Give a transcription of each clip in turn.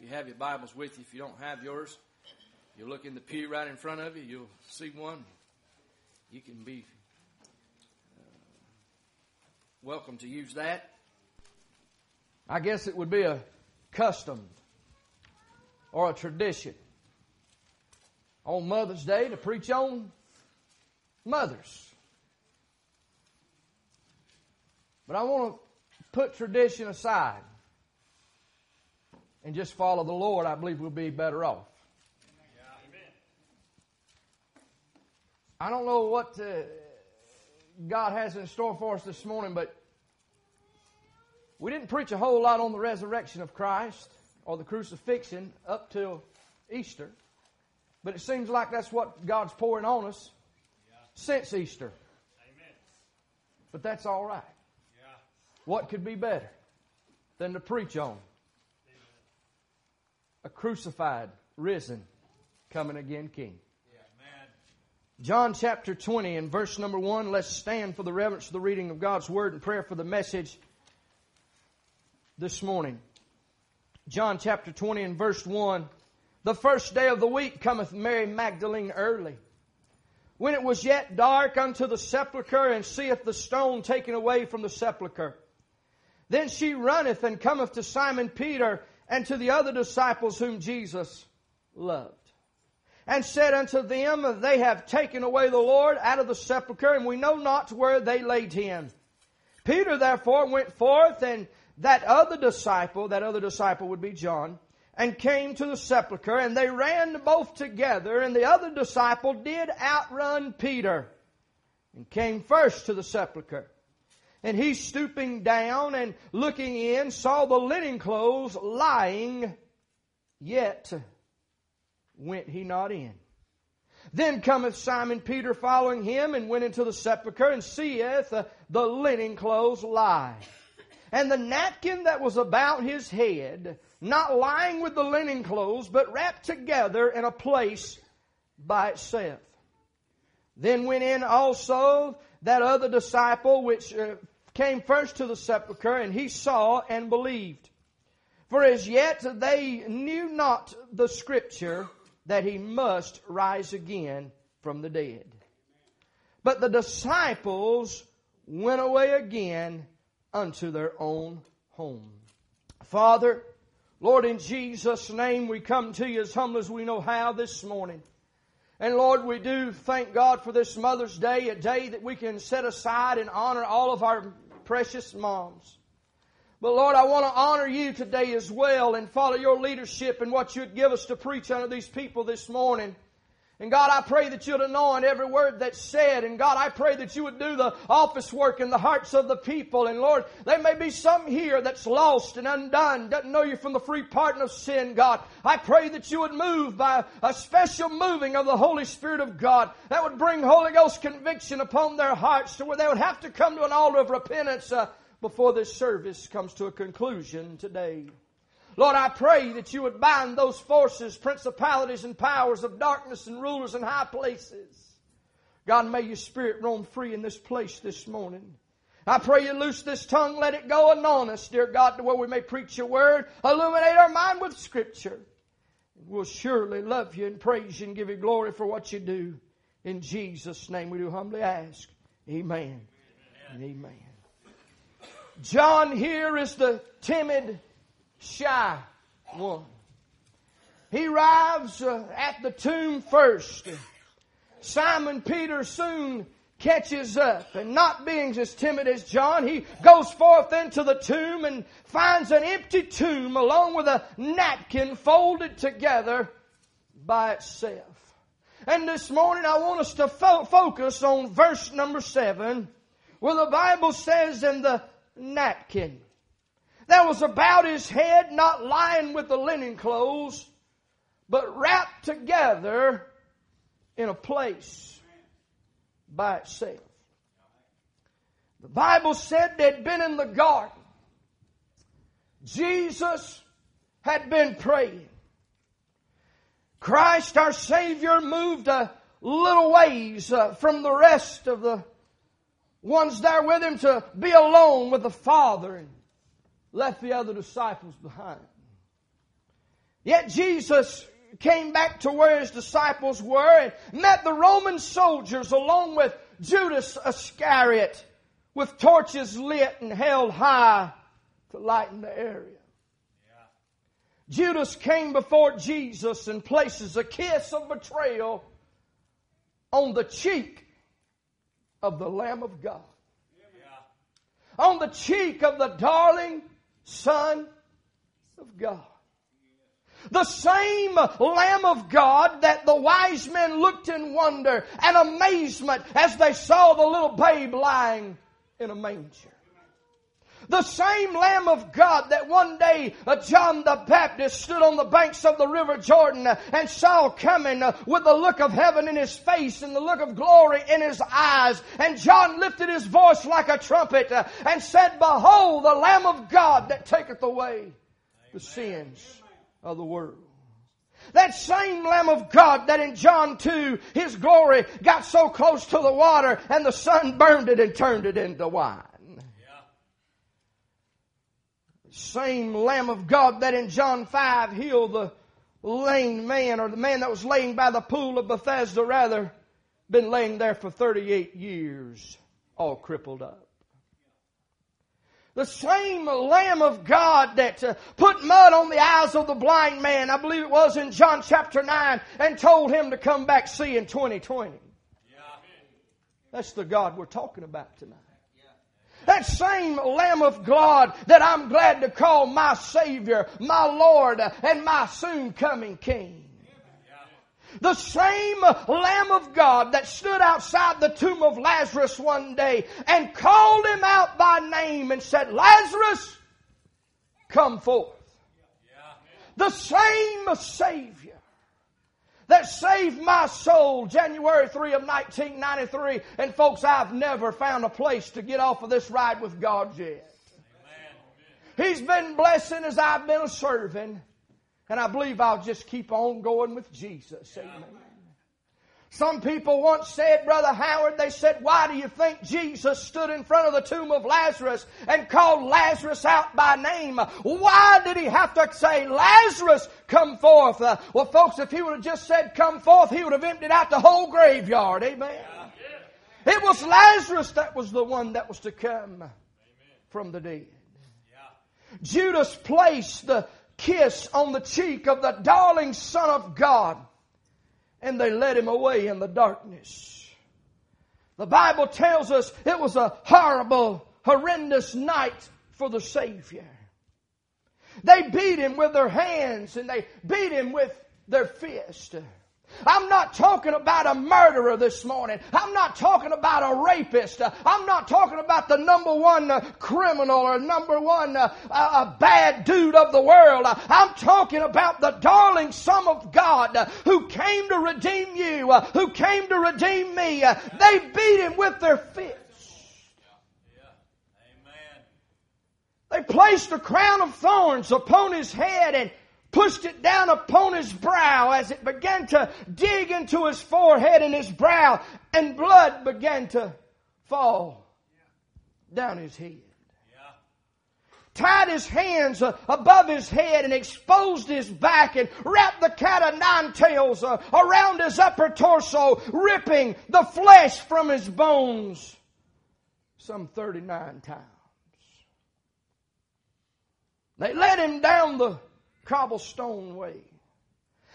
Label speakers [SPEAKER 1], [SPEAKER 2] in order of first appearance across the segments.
[SPEAKER 1] If you have your Bibles with you, if you don't have yours, you look in the pew right in front of you, you'll see one. You can be uh, welcome to use that. I guess it would be a custom or a tradition on Mother's Day to preach on mothers. But I want to put tradition aside and just follow the Lord. I believe we'll be better off. I don't know what uh, God has in store for us this morning, but we didn't preach a whole lot on the resurrection of Christ or the crucifixion up till Easter. But it seems like that's what God's pouring on us since Easter. Amen. But that's all right. Yeah. What could be better than to preach on. A crucified, risen, coming again King? John chapter 20 and verse number 1. Let's stand for the reverence of the reading of God's Word and prayer for the message this morning. John chapter 20 and verse 1. The first day of the week cometh Mary Magdalene early. When it was yet dark unto the sepulchre and seeth the stone taken away from the sepulchre. Then she runneth and cometh to Simon Peter and to the other disciples whom Jesus loved and said unto them, They have taken away the Lord out of the sepulchre, and we know not where they laid him. Peter therefore went forth, and that other disciple, that other disciple would be John, and came to the sepulchre, and they ran both together, and the other disciple did outrun Peter, and came first to the sepulchre. And he stooping down and looking in, saw the linen clothes lying, yet went he not in. Then cometh Simon Peter following him and went into the sepulchre and seeth uh, the linen clothes lie. And the napkin that was about his head, not lying with the linen clothes, but wrapped together in a place by itself. Then went in also that other disciple which uh, came first to the sepulchre, and he saw and believed. For as yet they knew not the scripture that he must rise again from the dead. But the disciples went away again unto their own home. Father, Lord, in Jesus' name, we come to you as humble as we know how this morning. And Lord, we do thank God for this Mother's Day, a day that we can set aside and honor all of our precious moms. But Lord, I want to honor you today as well and follow your leadership and what you'd give us to preach unto these people this morning. And God, I pray that you'd anoint every word that's said. And God, I pray that you would do the office work in the hearts of the people. And Lord, there may be some here that's lost and undone, doesn't know you from the free pardon of sin, God. I pray that you would move by a special moving of the Holy Spirit of God that would bring Holy Ghost conviction upon their hearts to where they would have to come to an altar of repentance. Uh, before this service comes to a conclusion today. Lord, I pray that you would bind those forces, principalities, and powers of darkness and rulers in high places. God, may your spirit roam free in this place this morning. I pray you loose this tongue, let it go on us, dear God, to where we may preach your word, illuminate our mind with scripture. We'll surely love you and praise you and give you glory for what you do. In Jesus' name we do humbly ask. Amen. Amen. amen. John here is the timid, shy one. He arrives uh, at the tomb first. Simon Peter soon catches up and not being as timid as John, he goes forth into the tomb and finds an empty tomb along with a napkin folded together by itself. And this morning I want us to fo- focus on verse number seven where the Bible says, in the napkin that was about his head, not lying with the linen clothes, but wrapped together in a place by itself. The Bible said they'd been in the garden. Jesus had been praying. Christ our Savior moved a little ways uh, from the rest of the one's there with him to be alone with the Father left the other disciples behind. Yet Jesus came back to where his disciples were and met the Roman soldiers along with Judas Iscariot with torches lit and held high to lighten the area. Judas came before Jesus and places a kiss of betrayal on the cheek of the Lamb of God. On the cheek of the darling Son of God. The same Lamb of God that the wise men looked in wonder and amazement as they saw the little babe lying in a manger. The same Lamb of God that one day uh, John the Baptist stood on the banks of the river Jordan uh, and saw coming uh, with the look of heaven in his face and the look of glory in his eyes. And John lifted his voice like a trumpet and said, Behold the Lamb of God that taketh away the sins of the world. That same Lamb of God that in John 2, His glory got so close to the water and the sun burned it and turned it into wine. Same Lamb of God that in John 5 healed the lame man or the man that was laying by the pool of Bethesda rather been laying there for 38 years all crippled up. The same Lamb of God that uh, put mud on the eyes of the blind man, I believe it was in John chapter 9, and told him to come back see in 2020. That's the God we're talking about tonight. That same Lamb of God that I'm glad to call my Savior, my Lord, and my soon coming King. The same Lamb of God that stood outside the tomb of Lazarus one day and called him out by name and said, Lazarus, come forth. The same Savior that saved my soul January 3 of 1993. And folks, I've never found a place to get off of this ride with God yet. He's been blessing as I've been serving. And I believe I'll just keep on going with Jesus. Amen. Some people once said, Brother Howard, they said, why do you think Jesus stood in front of the tomb of Lazarus and called Lazarus out by name? Why did he have to say, Lazarus, come forth? Uh, well, folks, if he would have just said, come forth, he would have emptied out the whole graveyard. Amen. It was Lazarus that was the one that was to come from the dead. Judas placed the kiss on the cheek of the darling Son of God and they led him away in the darkness. The Bible tells us it was a horrible, horrendous night for the Savior. They beat him with their hands and they beat him with their fist. I'm not talking about a murderer this morning. I'm not talking about a rapist. I'm not talking about the number one uh, criminal or number one uh, uh, bad dude of the world. I'm talking about the darling Son of God who came to redeem you, who came to redeem me. They beat him with their fists. They placed a crown of thorns upon his head and pushed it down upon his brow as it began to dig into his forehead and his brow, and blood began to fall down his head. Tied his hands uh, above his head and exposed his back and wrapped the cat of nine tails uh, around his upper torso, ripping the flesh from his bones some 39 times. They led him down the cobblestone way.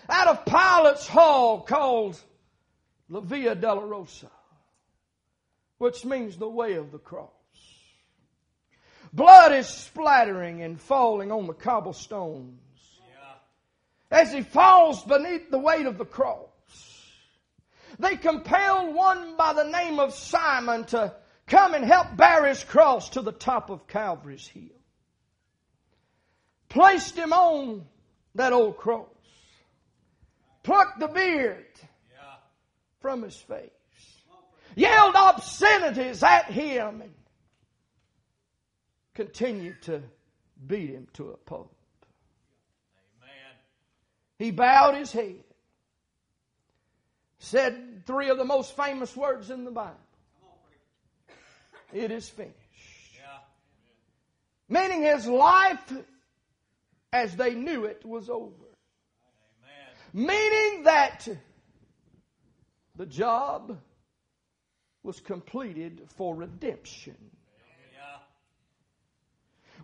[SPEAKER 1] Out of Pilate's hall called La Via Dolorosa, which means the way of the cross. Blood is splattering and falling on the cobblestones as he falls beneath the weight of the cross. They compelled one by the name of Simon to come and help bear his cross to the top of Calvary's hill placed him on that old cross, plucked the beard from his face, yelled obscenities at him, and continued to beat him to a pulp. He bowed his head, said three of the most famous words in the Bible. It is finished. Meaning his life as they knew it was over. Meaning that the job was completed for redemption.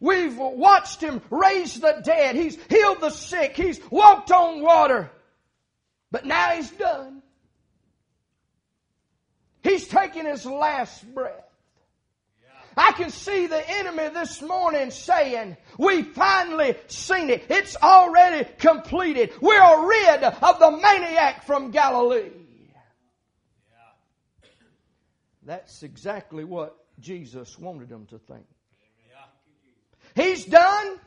[SPEAKER 1] We've watched him raise the dead. He's healed the sick. He's walked on water. But now he's done. He's taking his last breath. I can see the enemy this morning saying, we finally seen it. It's already completed. We're rid of the maniac from Galilee. That's exactly what Jesus wanted them to think. He's done.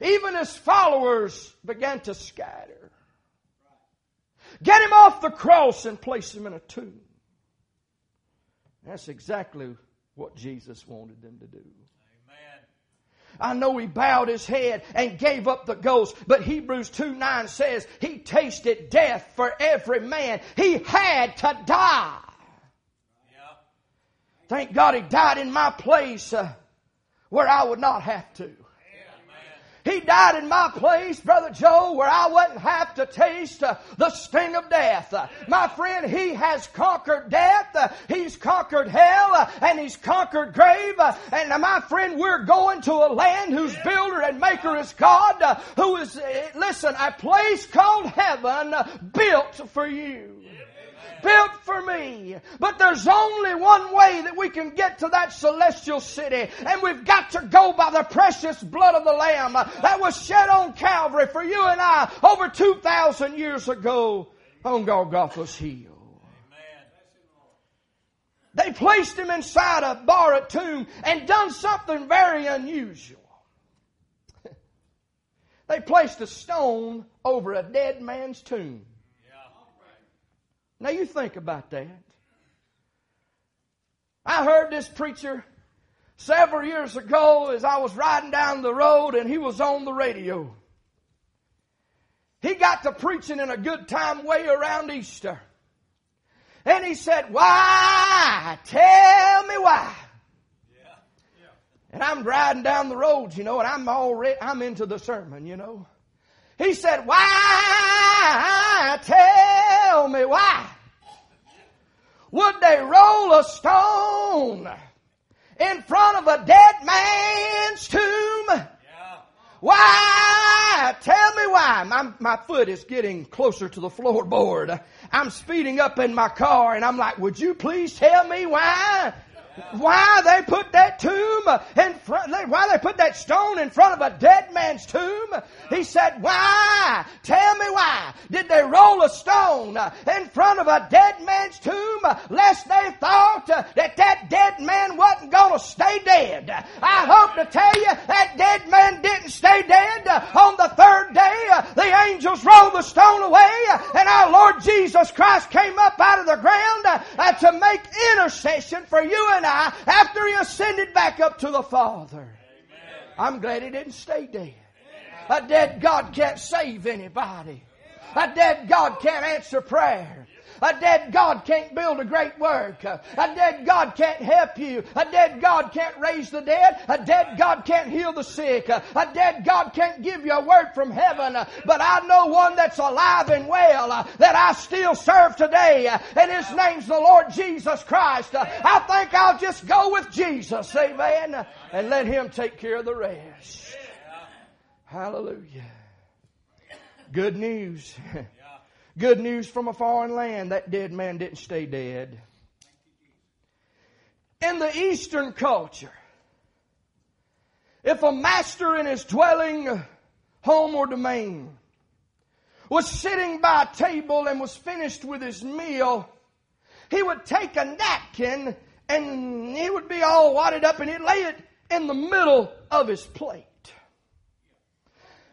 [SPEAKER 1] Even his followers began to scatter. Get him off the cross and place him in a tomb. That's exactly what Jesus wanted them to do. Amen. I know he bowed his head and gave up the ghost, but Hebrews 2 9 says he tasted death for every man. He had to die. Yeah. Thank God he died in my place uh, where I would not have to. He died in my place, Brother Joe, where I wouldn't have to taste uh, the sting of death. Uh, my friend, He has conquered death. Uh, he's conquered hell uh, and He's conquered grave. Uh, and my friend, we're going to a land whose builder and maker is God, uh, who is, listen, a place called heaven built for you built for me. But there's only one way that we can get to that celestial city, and we've got to go by the precious blood of the Lamb that was shed on Calvary for you and I over 2,000 years ago on Golgotha's hill. They placed him inside a borrowed tomb and done something very unusual. they placed a stone over a dead man's tomb. Now you think about that. I heard this preacher several years ago as I was riding down the road and he was on the radio. He got to preaching in a good time way around Easter. And he said, Why? Tell me why. And I'm riding down the road, you know, and I'm already, I'm into the sermon, you know. He said, Why? Tell me why. Would they roll a stone in front of a dead man's tomb? Yeah. Why? Tell me why. My, my foot is getting closer to the floorboard. I'm speeding up in my car and I'm like, would you please tell me why? Why they put that tomb in front, why they put that stone in front of a dead man's tomb? He said, why? Tell me why. Did they roll a stone in front of a dead man's tomb lest they thought that that dead man wasn't gonna stay dead? I hope to tell you that dead man didn't stay dead. On the third day, the angels rolled the stone away and our Lord Jesus Christ came up out of the ground uh, to make intercession for you and After he ascended back up to the Father. Amen. I'm glad he didn't stay dead. A dead God can't save anybody. A dead God can't answer prayer. A dead God can't build a great work. A dead God can't help you. A dead God can't raise the dead. A dead God can't heal the sick. A dead God can't give you a word from heaven. But I know one that's alive and well that I still serve today. And his name's the Lord Jesus Christ. I think I'll just go with Jesus. Amen. And let him take care of the rest. Hallelujah. Good news. Good news from a foreign land. That dead man didn't stay dead. In the Eastern culture, if a master in his dwelling, home, or domain was sitting by a table and was finished with his meal, he would take a napkin and he would be all wadded up and he'd lay it in the middle of his plate.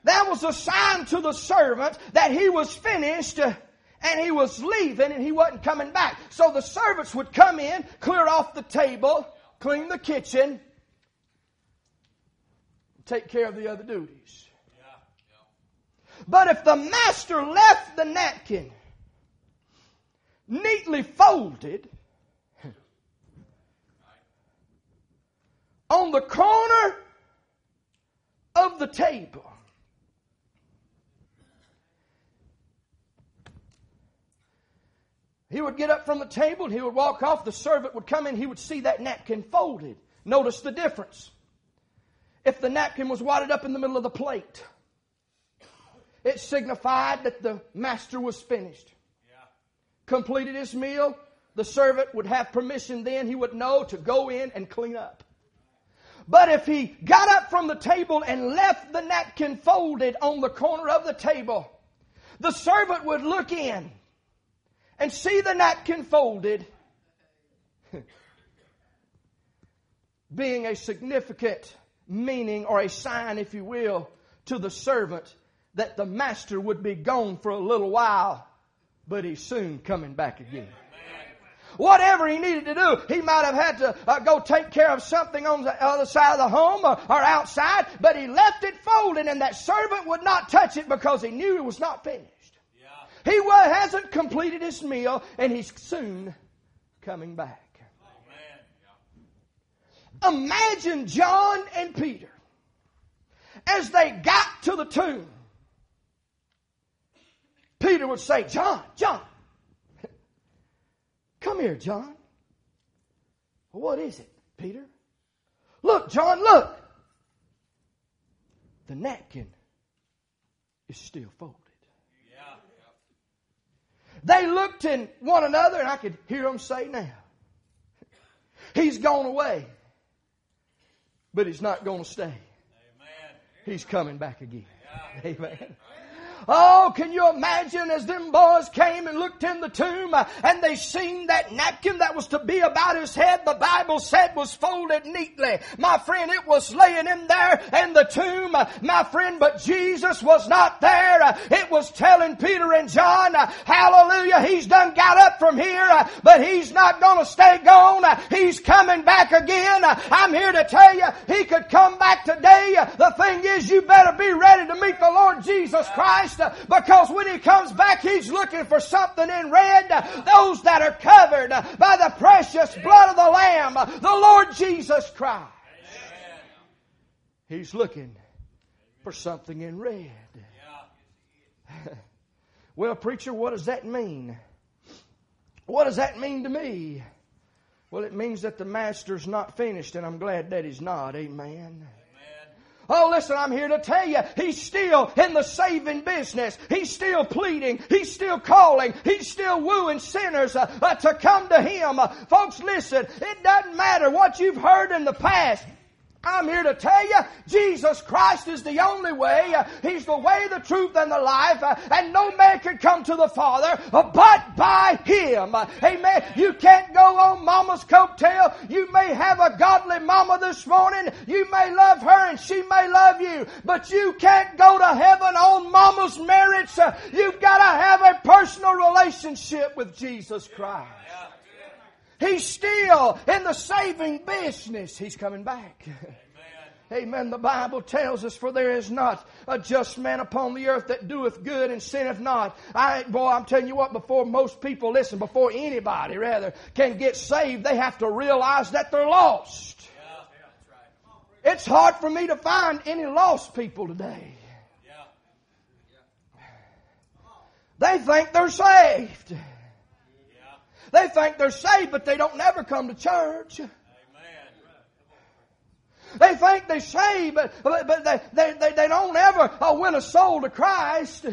[SPEAKER 1] That was a sign to the servant that he was finished and he was leaving and he wasn't coming back. So the servants would come in, clear off the table, clean the kitchen, take care of the other duties. But if the master left the napkin neatly folded on the corner of the table, He would get up from the table and he would walk off. The servant would come in. He would see that napkin folded. Notice the difference. If the napkin was wadded up in the middle of the plate, it signified that the master was finished. Completed his meal. The servant would have permission then, he would know to go in and clean up. But if he got up from the table and left the napkin folded on the corner of the table, the servant would look in and see the napkin folded, being a significant meaning or a sign, if you will, to the servant that the master would be gone for a little while, but he's soon coming back again. Whatever he needed to do, he might have had to uh, go take care of something on the other side of the home or, or outside, but he left it folded and that servant would not touch it because he knew it was not finished. He hasn't completed his meal and he's soon coming back. Imagine John and Peter as they got to the tomb. Peter would say, John, John, Come here, John. What is it, Peter? Look, John, look. The napkin is still folded. They looked at one another, and I could hear them say now, He's gone away, but He's not going to stay. Amen. He's coming back again. Amen. Oh, can you imagine as them boys came and looked in the tomb uh, and they seen that napkin that was to be about his head, the Bible said was folded neatly. My friend, it was laying in there in the tomb, uh, my friend, but Jesus was not there. Uh, it was telling Peter and John, hallelujah, he's done got up from here, but he's not gonna stay gone. He's coming back again. I'm here to tell you, he could come back today. The thing is, you better be ready to meet the Lord Jesus Christ Christ because when He comes back, He's looking for something in red. Those that are covered by the precious blood of the Lamb, the Lord Jesus Christ. He's looking for something in red. well, preacher, what does that mean? What does that mean to me? Well, it means that the master's not finished, and I'm glad that he's not. Amen. Oh, listen, I'm here to tell you, He's still in the saving business. He's still pleading. He's still calling. He's still wooing sinners uh, uh, to come to Him. Uh, folks, listen, it doesn't matter what you've heard in the past. I'm here to tell you, Jesus Christ is the only way. He's the way, the truth, and the life. And no man can come to the Father but by Him. Amen. You can't go on mama's coattail. You may have a godly mama this morning. You may love her and she may love you. But you can't go to heaven on mama's merits. You've got to have a personal relationship with Jesus Christ. He's still in the saving business. He's coming back. Amen. The Bible tells us, for there is not a just man upon the earth that doeth good and sinneth not. I, boy, I'm telling you what, before most people, listen, before anybody rather can get saved, they have to realize that they're lost. Yeah. It's hard for me to find any lost people today. They think they're saved. They think they're saved, but they don't never come to church. They think they're saved, but, but, they, they, they, they, don't ever uh, win a soul to Christ.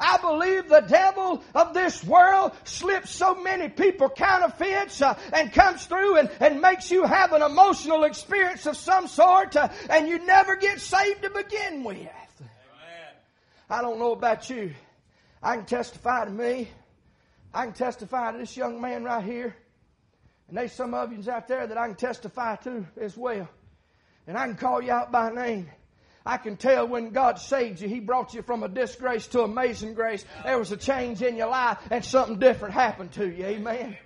[SPEAKER 1] I believe the devil of this world slips so many people counterfeits uh, and comes through and, and makes you have an emotional experience of some sort uh, and you never get saved to begin with. Amen. I don't know about you. I can testify to me. I can testify to this young man right here. And there's some of you out there that I can testify to as well. And I can call you out by name. I can tell when God saved you, He brought you from a disgrace to amazing grace. There was a change in your life and something different happened to you. Amen.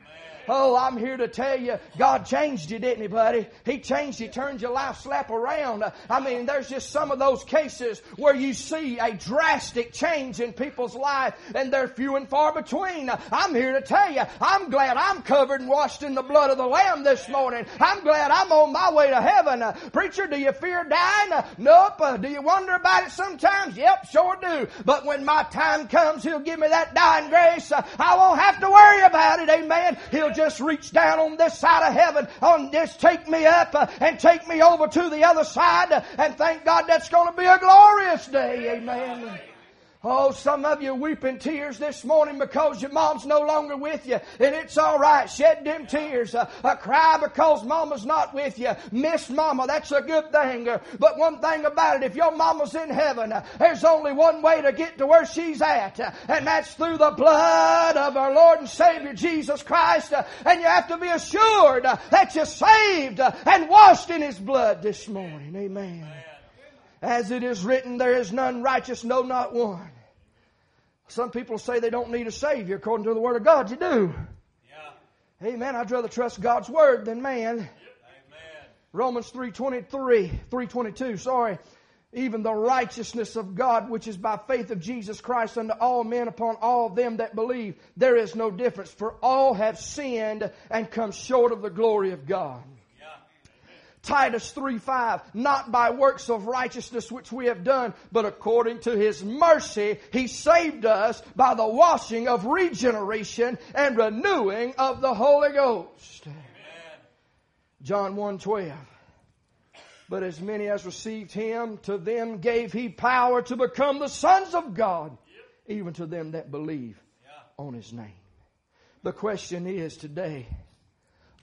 [SPEAKER 1] Oh, I'm here to tell you, God changed you, didn't He, buddy? He changed you, turned your life slap around. I mean, there's just some of those cases where you see a drastic change in people's life, and they're few and far between. I'm here to tell you, I'm glad I'm covered and washed in the blood of the Lamb this morning. I'm glad I'm on my way to heaven. Preacher, do you fear dying? Nope. Uh, do you wonder about it sometimes? Yep, sure do. But when my time comes, He'll give me that dying grace. Uh, I won't have to worry about it. Amen. He'll just reach down on this side of heaven, on this, take me up uh, and take me over to the other side. Uh, and thank God that's going to be a glorious day. Amen. Oh, some of you weeping tears this morning because your mom's no longer with you. And it's alright. Shed them tears. Uh, uh, cry because mama's not with you. Miss mama. That's a good thing. Uh, but one thing about it, if your mama's in heaven, uh, there's only one way to get to where she's at. Uh, and that's through the blood of our Lord and Savior Jesus Christ. Uh, and you have to be assured that you're saved and washed in His blood this morning. Amen. As it is written, there is none righteous, no, not one. Some people say they don't need a Savior. According to the Word of God, you do. Yeah. Amen. I'd rather trust God's Word than man. Yep. Amen. Romans 3.23, 3.22, sorry. Even the righteousness of God, which is by faith of Jesus Christ unto all men upon all them that believe. There is no difference, for all have sinned and come short of the glory of God. Titus 3 5, not by works of righteousness which we have done, but according to his mercy, he saved us by the washing of regeneration and renewing of the Holy Ghost. Amen. John 1 12. But as many as received him, to them gave he power to become the sons of God, even to them that believe on his name. The question is today,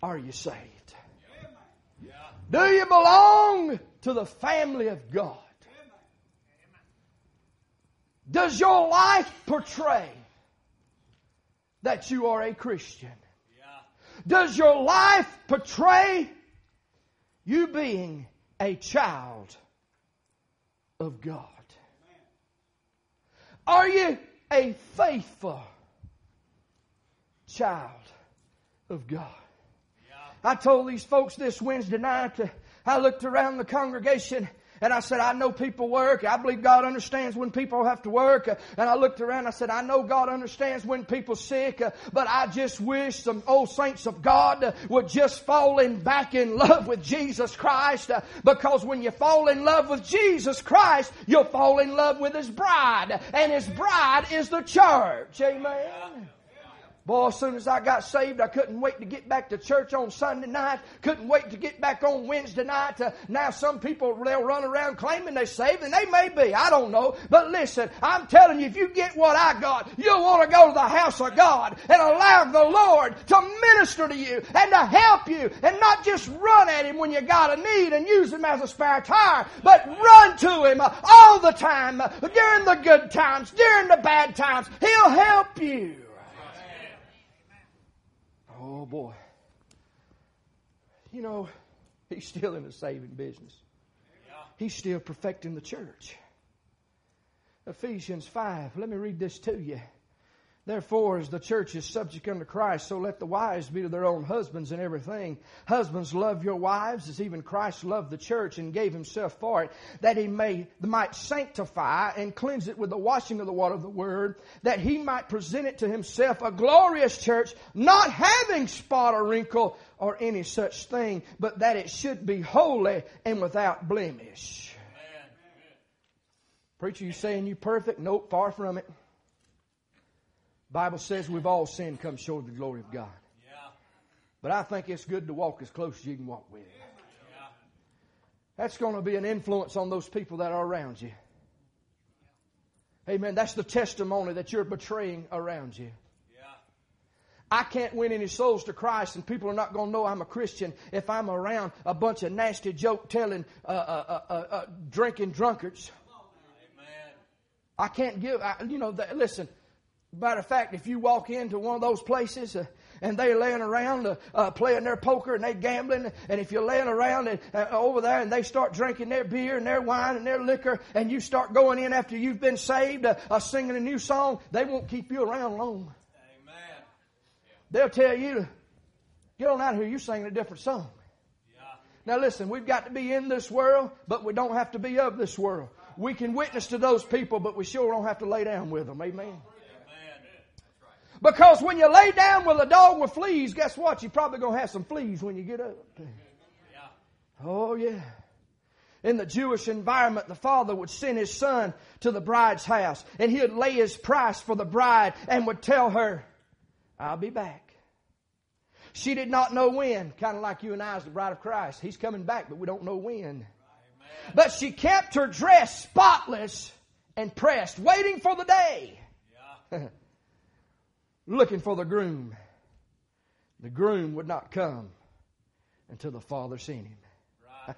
[SPEAKER 1] are you saved? Do you belong to the family of God? Does your life portray that you are a Christian? Does your life portray you being a child of God? Are you a faithful child of God? I told these folks this Wednesday night, I looked around the congregation and I said, I know people work. I believe God understands when people have to work. And I looked around. I said, I know God understands when people sick. But I just wish some old saints of God would just fall in back in love with Jesus Christ. Because when you fall in love with Jesus Christ, you'll fall in love with His bride. And His bride is the church. Amen. Boy, as soon as I got saved, I couldn't wait to get back to church on Sunday night. Couldn't wait to get back on Wednesday night. Uh, now some people, they'll run around claiming they're saved, and they may be. I don't know. But listen, I'm telling you, if you get what I got, you'll want to go to the house of God and allow the Lord to minister to you and to help you and not just run at Him when you got a need and use Him as a spare tire, but run to Him all the time, during the good times, during the bad times. He'll help you. Oh boy. You know, he's still in the saving business. He's still perfecting the church. Ephesians 5. Let me read this to you. Therefore, as the church is subject unto Christ, so let the wives be to their own husbands in everything. Husbands, love your wives as even Christ loved the church and gave himself for it, that he may, might sanctify and cleanse it with the washing of the water of the word, that he might present it to himself a glorious church, not having spot or wrinkle or any such thing, but that it should be holy and without blemish. Amen. Preacher, you saying you perfect? Nope, far from it. Bible says we've all sinned, come short of the glory of God. But I think it's good to walk as close as you can walk with. That's going to be an influence on those people that are around you. Amen. That's the testimony that you're betraying around you. I can't win any souls to Christ, and people are not going to know I'm a Christian if I'm around a bunch of nasty joke telling, uh, uh, uh, uh, uh drinking drunkards. I can't give, I, you know, the, listen, Matter of fact, if you walk into one of those places uh, and they're laying around uh, uh, playing their poker and they're gambling, and if you're laying around and, uh, over there and they start drinking their beer and their wine and their liquor, and you start going in after you've been saved, uh, uh, singing a new song, they won't keep you around long. Amen. They'll tell you to Get on out of here. You're singing a different song. Now listen, we've got to be in this world, but we don't have to be of this world. We can witness to those people, but we sure don't have to lay down with them. Amen. Because when you lay down with a dog with fleas, guess what? You're probably going to have some fleas when you get up. Oh, yeah. In the Jewish environment, the father would send his son to the bride's house and he would lay his price for the bride and would tell her, I'll be back. She did not know when, kind of like you and I as the bride of Christ. He's coming back, but we don't know when. Amen. But she kept her dress spotless and pressed, waiting for the day. Yeah. Looking for the groom. The groom would not come until the Father sent him. Right.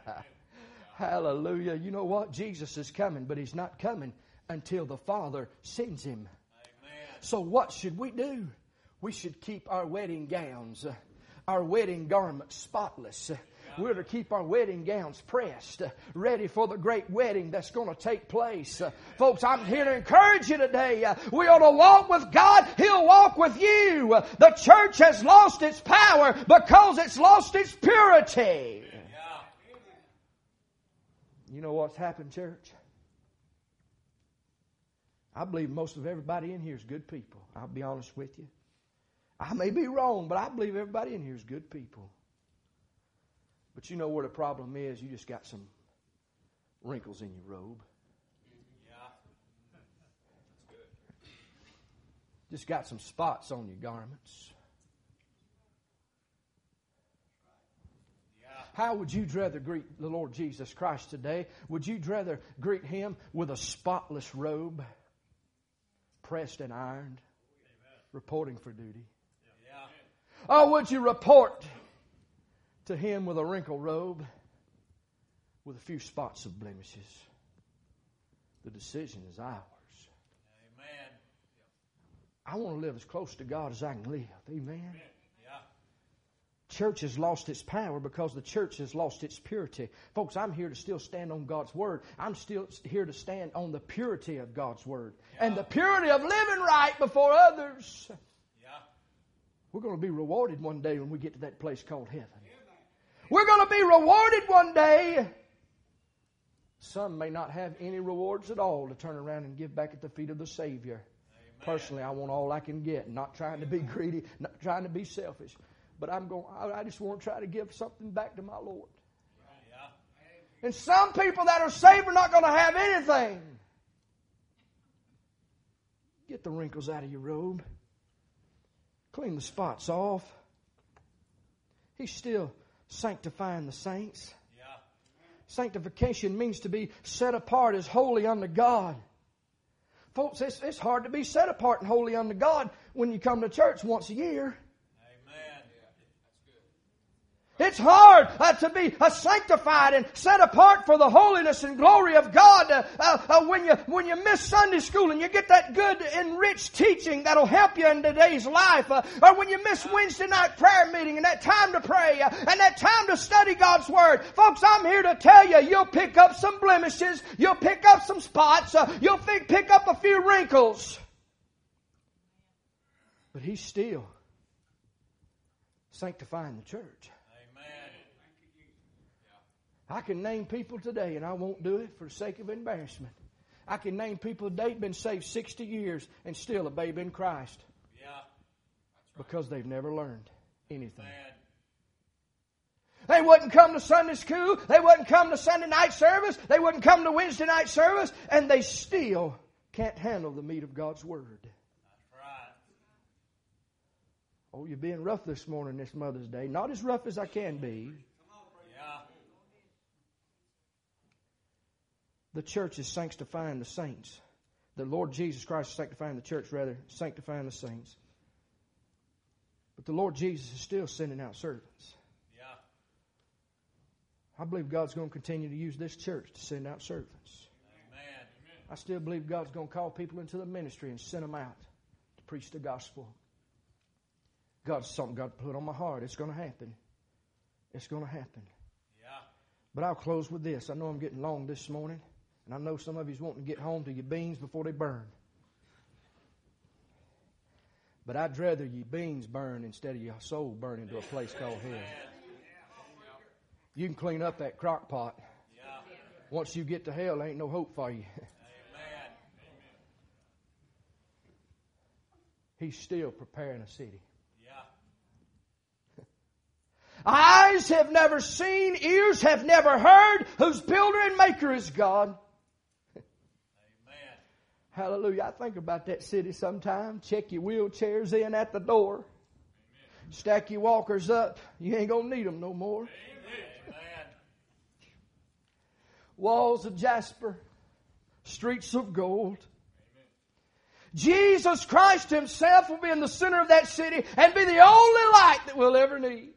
[SPEAKER 1] Hallelujah. You know what? Jesus is coming, but he's not coming until the Father sends him. Amen. So, what should we do? We should keep our wedding gowns, uh, our wedding garments spotless. We're to keep our wedding gowns pressed, uh, ready for the great wedding that's going to take place. Uh, folks, I'm here to encourage you today. Uh, we ought to walk with God. He'll walk with you. The church has lost its power because it's lost its purity. You know what's happened, church? I believe most of everybody in here is good people. I'll be honest with you. I may be wrong, but I believe everybody in here is good people. But you know where the problem is? You just got some wrinkles in your robe. Yeah. Just got some spots on your garments. How would you rather greet the Lord Jesus Christ today? Would you rather greet Him with a spotless robe, pressed and ironed, reporting for duty? Yeah. Or would you report to him with a wrinkled robe with a few spots of blemishes? The decision is ours. Amen. I want to live as close to God as I can live. Amen. Church has lost its power because the church has lost its purity. Folks, I'm here to still stand on God's Word. I'm still here to stand on the purity of God's Word yeah. and the purity of living right before others. Yeah. We're going to be rewarded one day when we get to that place called heaven. We're going to be rewarded one day. Some may not have any rewards at all to turn around and give back at the feet of the Savior. Amen. Personally, I want all I can get, not trying to be greedy, not trying to be selfish. But I'm going, I just want to try to give something back to my Lord. And some people that are saved are not going to have anything. Get the wrinkles out of your robe. Clean the spots off. He's still sanctifying the saints. Yeah. Sanctification means to be set apart as holy unto God. Folks, it's, it's hard to be set apart and holy unto God when you come to church once a year. It's hard uh, to be uh, sanctified and set apart for the holiness and glory of God uh, uh, uh, when you when you miss Sunday school and you get that good enriched teaching that'll help you in today's life, uh, or when you miss Wednesday night prayer meeting and that time to pray and that time to study God's word, folks. I'm here to tell you, you'll pick up some blemishes, you'll pick up some spots, you'll pick up a few wrinkles, but He's still sanctifying the church. I can name people today, and I won't do it for the sake of embarrassment. I can name people today have been saved 60 years and still a babe in Christ. Yeah. Right. Because they've never learned anything. They wouldn't come to Sunday school. They wouldn't come to Sunday night service. They wouldn't come to Wednesday night service. And they still can't handle the meat of God's Word. That's right. Oh, you're being rough this morning, this Mother's Day. Not as rough as I can be. The church is sanctifying the saints. The Lord Jesus Christ is sanctifying the church, rather, sanctifying the saints. But the Lord Jesus is still sending out servants. Yeah. I believe God's going to continue to use this church to send out servants. Amen. I still believe God's going to call people into the ministry and send them out to preach the gospel. God's something God put on my heart. It's going to happen. It's going to happen. Yeah. But I'll close with this. I know I'm getting long this morning. And I know some of you's wanting to get home to your beans before they burn. But I'd rather your beans burn instead of your soul burn into a place called hell. You can clean up that crock pot. Once you get to hell, there ain't no hope for you. He's still preparing a city. Eyes have never seen, ears have never heard, whose builder and maker is God. Hallelujah. I think about that city sometime. Check your wheelchairs in at the door. Amen. Stack your walkers up. You ain't going to need them no more. Walls of jasper, streets of gold. Amen. Jesus Christ Himself will be in the center of that city and be the only light that we'll ever need.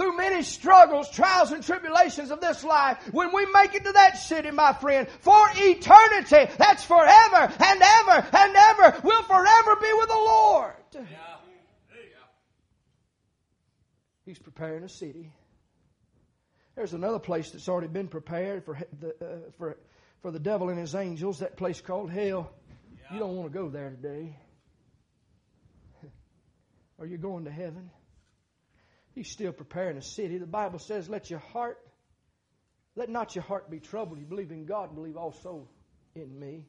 [SPEAKER 1] Through many struggles, trials, and tribulations of this life, when we make it to that city, my friend, for eternity, that's forever and ever and ever, we'll forever be with the Lord. Yeah. He's preparing a city. There's another place that's already been prepared for the, uh, for, for the devil and his angels, that place called hell. Yeah. You don't want to go there today. Are you going to heaven? He's still preparing a city. The Bible says, let your heart, let not your heart be troubled. You believe in God, believe also in me.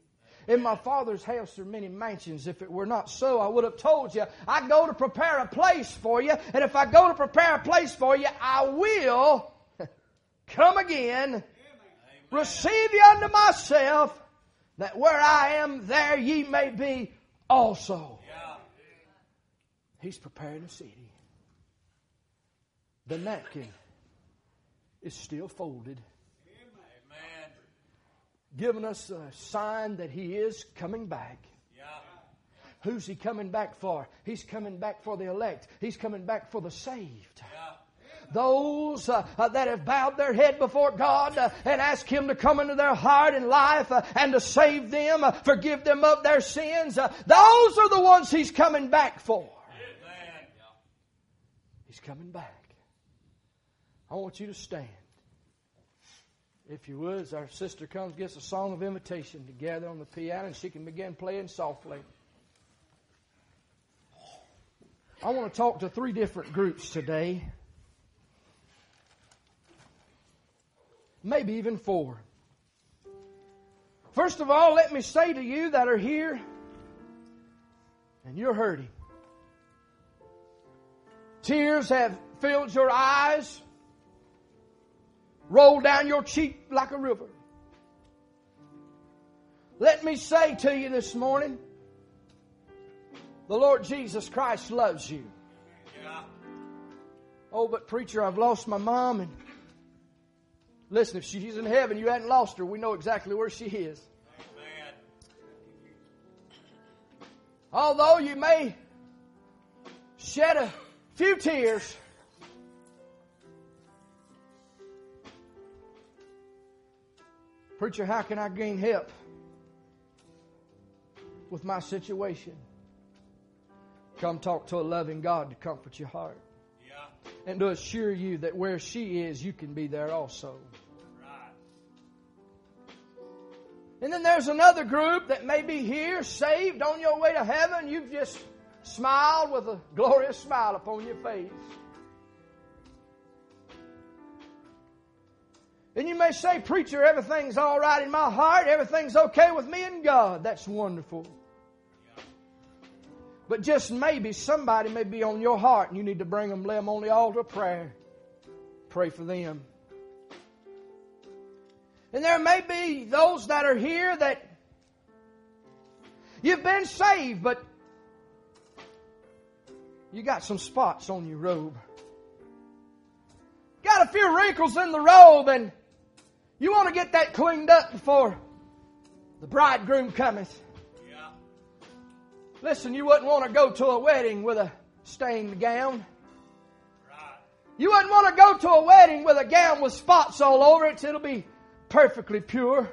[SPEAKER 1] In my Father's house are many mansions. If it were not so, I would have told you. I go to prepare a place for you. And if I go to prepare a place for you, I will come again, Amen. receive you unto myself, that where I am, there ye may be also. Yeah. He's preparing a city the napkin is still folded. Amen. Giving us a sign that He is coming back. Yeah. Who's He coming back for? He's coming back for the elect. He's coming back for the saved. Yeah. Those uh, uh, that have bowed their head before God uh, and asked Him to come into their heart and life uh, and to save them, uh, forgive them of their sins, uh, those are the ones He's coming back for. Amen. He's coming back. I want you to stand. If you would, as our sister comes, gets a song of invitation together on the piano, and she can begin playing softly. I want to talk to three different groups today. Maybe even four. First of all, let me say to you that are here and you're hurting. Tears have filled your eyes roll down your cheek like a river. Let me say to you this morning, the Lord Jesus Christ loves you. Yeah. Oh, but preacher, I've lost my mom and listen, if she's in heaven, you hadn't lost her. We know exactly where she is. Although you may shed a few tears, Preacher, how can I gain help with my situation? Come talk to a loving God to comfort your heart. Yeah. And to assure you that where she is, you can be there also. Right. And then there's another group that may be here, saved, on your way to heaven. You've just smiled with a glorious smile upon your face. And you may say, Preacher, everything's all right in my heart. Everything's okay with me and God. That's wonderful. But just maybe somebody may be on your heart and you need to bring them, lay them on the altar of prayer. Pray for them. And there may be those that are here that you've been saved, but you got some spots on your robe. Got a few wrinkles in the robe and you want to get that cleaned up before the bridegroom cometh. Yeah. Listen, you wouldn't want to go to a wedding with a stained gown. Right. You wouldn't want to go to a wedding with a gown with spots all over it. It'll be perfectly pure.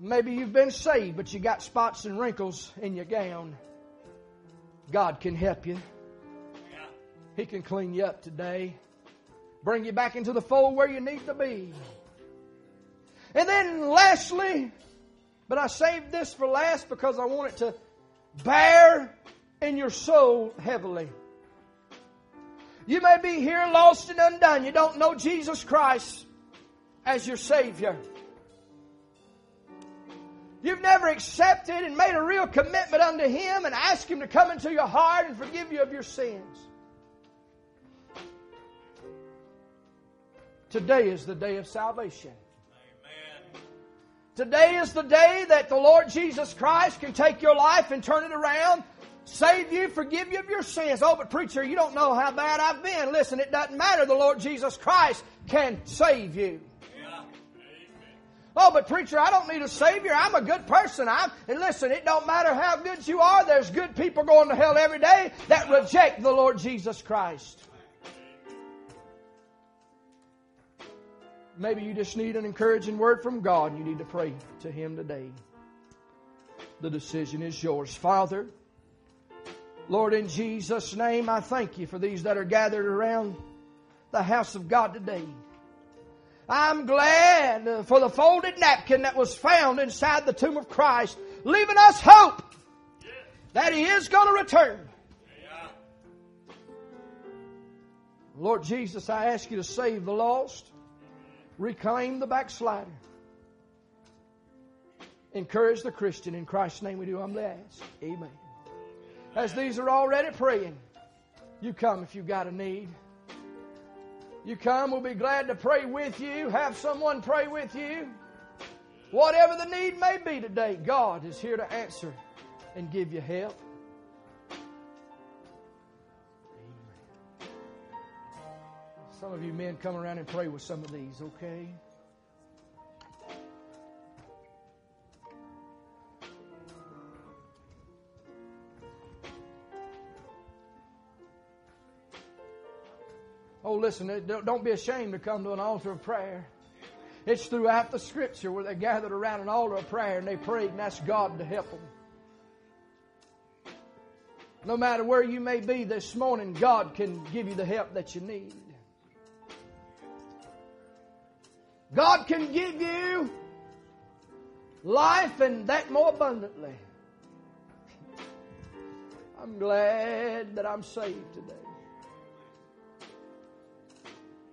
[SPEAKER 1] Maybe you've been saved, but you got spots and wrinkles in your gown. God can help you. Yeah. He can clean you up today bring you back into the fold where you need to be. And then lastly, But I saved this for last because I want it to bear in your soul heavily. You may be here lost and undone. You don't know Jesus Christ as your Savior. You've never accepted and made a real commitment unto Him and asked Him to come into your heart and forgive you of your sins. Today is the day of salvation. Amen. Today is the day that the Lord Jesus Christ can take your life and turn it around, save you, forgive you of your sins. Oh, but preacher, you don't know how bad I've been. Listen, it doesn't matter. The Lord Jesus Christ can save you. Oh, but preacher, I don't need a savior. I'm a good person. I'm, and listen, it don't matter how good you are. There's good people going to hell every day that reject the Lord Jesus Christ. Maybe you just need an encouraging word from God you need to pray to Him today. The decision is yours. Father, Lord, in Jesus' name, I thank you for these that are gathered around the house of God today. I'm glad for the folded napkin that was found inside the tomb of Christ, leaving us hope that He is going to return. Lord Jesus, I ask you to save the lost, reclaim the backslider, encourage the Christian. In Christ's name we do humbly ask. Amen. As these are already praying, you come if you've got a need. You come, we'll be glad to pray with you, have someone pray with you. Whatever the need may be today, God is here to answer and give you help. Some of you men come around and pray with some of these, okay? Oh, listen, don't be ashamed to come to an altar of prayer. It's throughout the scripture where they gathered around an altar of prayer and they prayed and asked God to help them. No matter where you may be this morning, God can give you the help that you need. God can give you life and that more abundantly. I'm glad that I'm saved today.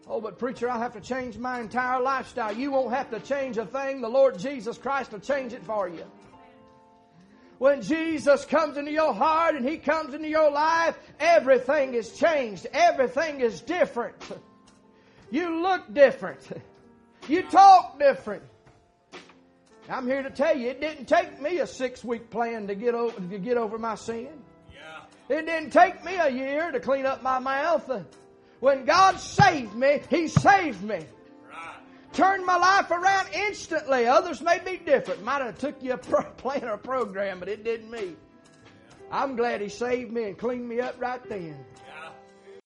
[SPEAKER 1] Oh, but preacher, I'll have to change my entire lifestyle. You won't have to change a thing. The Lord Jesus Christ will change it for you. When Jesus comes into your heart and He comes into your life, everything is changed. Everything is different. You look different. You talk different. I'm here to tell you, it didn't take me a six week plan to get over, to get over my sin. Yeah. It didn't take me a year to clean up my mouth. When God saved me, He saved me. Right. Turned my life around instantly. Others may be different. Might have took you a pro- plan or a program, but it didn't me. I'm glad He saved me and cleaned me up right then.